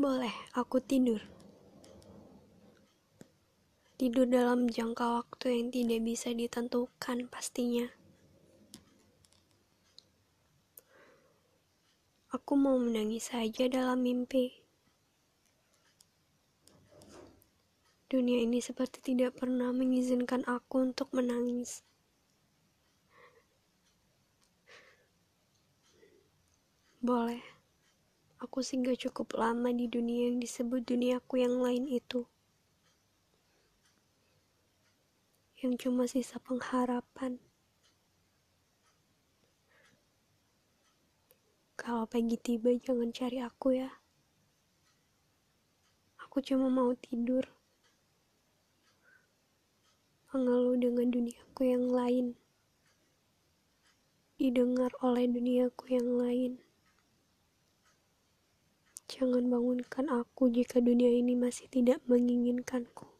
Boleh aku tidur. Tidur dalam jangka waktu yang tidak bisa ditentukan pastinya. Aku mau menangis saja dalam mimpi. Dunia ini seperti tidak pernah mengizinkan aku untuk menangis. Boleh. Aku singgah cukup lama di dunia yang disebut duniaku yang lain itu. Yang cuma sisa pengharapan. Kalau pagi tiba jangan cari aku ya. Aku cuma mau tidur. Mengeluh dengan duniaku yang lain. Didengar oleh duniaku yang lain. Jangan bangunkan aku jika dunia ini masih tidak menginginkanku.